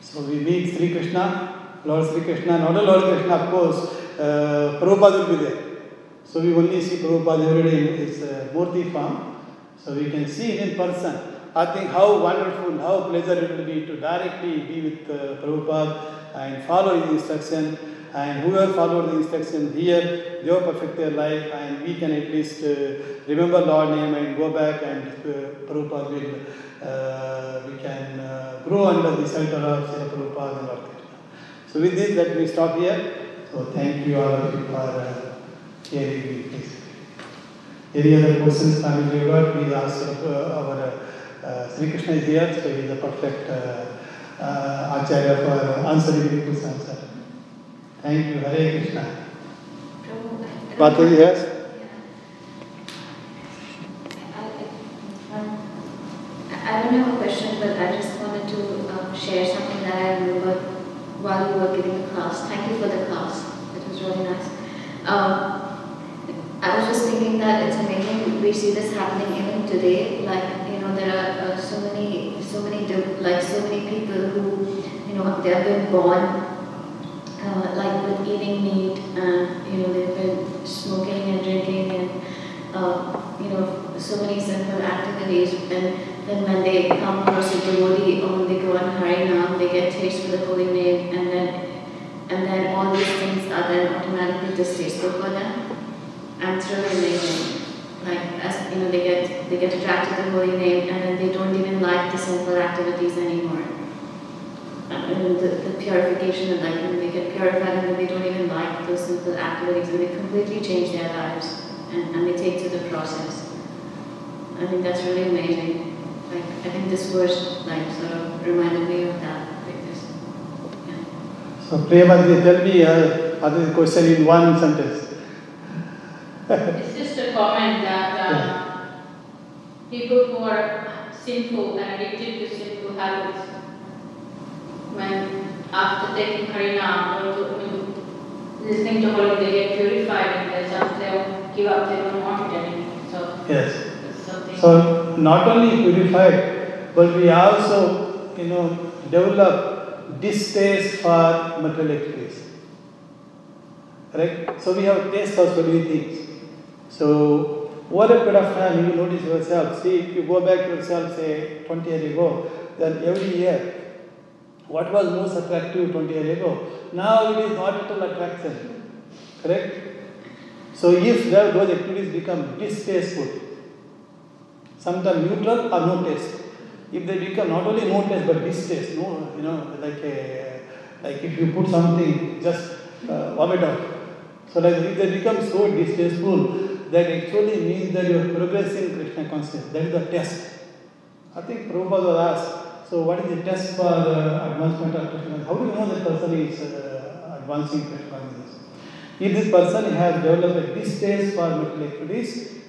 So we meet Sri Krishna, Lord Sri Krishna, not only Lord Krishna, of course, uh, Prabhupada will be there. So we only see Prabhupada every day in his uh, Murti form. So we can see it in person. I think how wonderful, how pleasant it will be to directly be with uh, Prabhupada and follow his instruction. And whoever followed the instruction here, they will perfect their life, and we can at least remember Lord name and go back and uh, Prabhupada will, we can grow under the shelter of Srila Prabhupada and Lord So with this, let me stop here. So thank you all of you for uh, hearing me. Please. Any other questions coming forward, please ask uh, our uh, Sri Krishna is here, so he is the perfect uh, uh, Acharya for answering the questions. Thank you, Hare Krishna. Bhataji, yes? I don't have a question, but I just wanted to um, share something that I remember while you were giving the class. Thank you for the class. It was really nice. Um, I was just thinking that it's amazing we see this happening even today. Like you know, there are uh, so many, so many, like so many people who, you know, they have been born like with eating meat, and you know, they've been smoking and drinking, and uh, you know, so many sinful activities. And then when they come across a devotee, or when they go on Harinam, they get taste for the holy name, and then and then all these things are then automatically distasteful for them. And it's really amazing. Like as you know, they get they get attracted to the holy name, and then they don't even like the sinful activities anymore. And the, the purification and like when they get purified, and then they don't even like those simple activities, and they completely change their lives, and, and they take to the process. I think that's really amazing. Like I think this verse like sort of reminded me of that. Like this. Yeah. So Premaji, tell me uh, other question in one sentence. It's just a comment that uh, people who are sinful and addicted to sinful habits, when after taking Harinam or to, listening to Holy, they get purified and they some they'll give up, they don't want it anymore. So Yes. So not only purified, but we also, you know, develop distaste for materialistic things. Correct? So we have taste for many things. So over a period of time, you notice yourself. See, if you go back to yourself, say 20 years ago, then every year, what was most attractive 20 years ago, now it is not at all attraction. Correct? So if those activities become distasteful, sometimes neutral or no taste. If they become not only no taste but distaste, no, you know, like a, like if you put something, just uh, vomit out. So like if they become so distasteful, that actually means that you are progressing Krishna consciousness. That is the test. I think Prabhupada was asked, so what is the test for uh, advancement of Krishna? How do you know that person is uh, advancing Krishna consciousness? If this person has developed a distaste for material activities,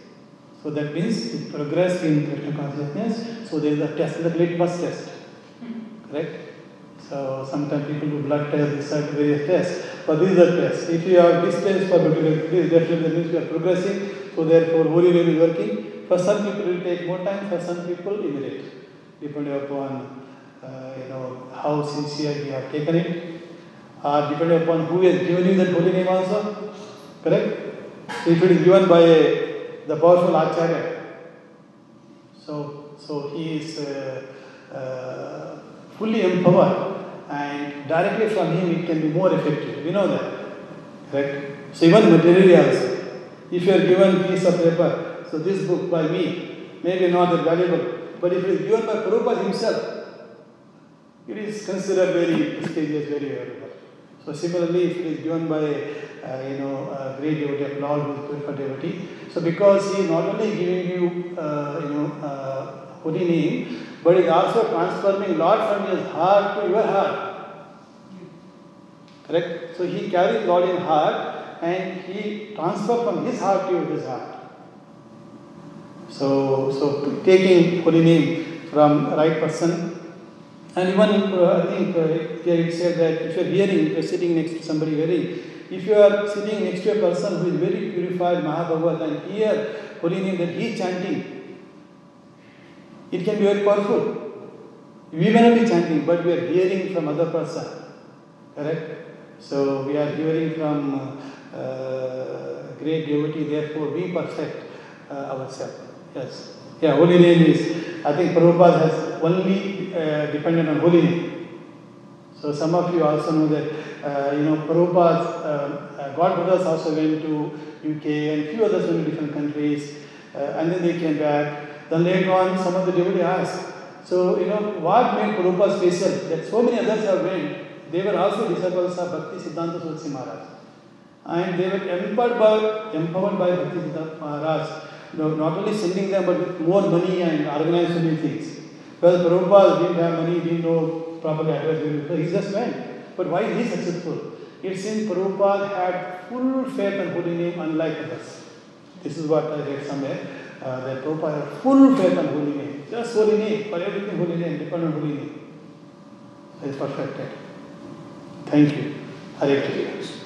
so that means he progressed in Krishna consciousness. So there is a test, the litmus test. Correct? So sometimes people do blood test, this are various tests. But these are tests. If you have distaste for material activities, definitely that means you are progressing. So therefore, holy name is working. For some people, it will take more time. For some people, immediate, depending upon uh, you know how sincere you have taken it, or depending upon who has given you that holy name also. Correct? If it is given by the powerful acharya, so so he is uh, uh, fully empowered, and directly from him it can be more effective. We know that, correct? So even materially also, if you are given piece of paper, so this book by me, maybe not that valuable, but if it is given by Prabhupada himself, it is considered very prestigious, very valuable. So similarly, if it is given by uh, you know a great devotee a Lord who is purified devotee, so because he is not only giving you uh, you know uh, holy name, but he is also transforming Lord from his heart to your heart. Correct? So he carries Lord in heart and he transfers from his heart to his heart. So, so taking holy name from right person, and even uh, I think uh, here it said that if you are hearing, if you are sitting next to somebody hearing, if you are sitting next to a person who is very purified Mahabhagavad and hear holy name that he is chanting, it can be very powerful. We may not be chanting, but we are hearing from other person. Correct? So we are hearing from uh, great devotee, therefore we perfect uh, ourselves. Yes. Yeah, holy name is, I think Prabhupada has only uh, depended on holy name. So some of you also know that, uh, you know, Prabhupada, uh, uh, God brothers also went to UK and few others went to different countries uh, and then they came back. Then later on, some of the devotees asked, so, you know, what made Prabhupada special? That so many others have went, they were also disciples of Bhakti Siddhanta Saraswati Maharaj. And they were empowered by, empowered by Bhakti Siddhanta Maharaj, know, not only sending them, but more money and organizing so many things. Well, Prabhupada didn't have money, didn't know properly advice, so he just went. But why is he successful? It's in Prabhupada had full faith and holy name, unlike others. This is what I read somewhere. Uh, that Prabhupada had full faith and holy name. Just holy name, for everything holy name, depend on holy name. It's perfected. Thank you. Hare Krishna.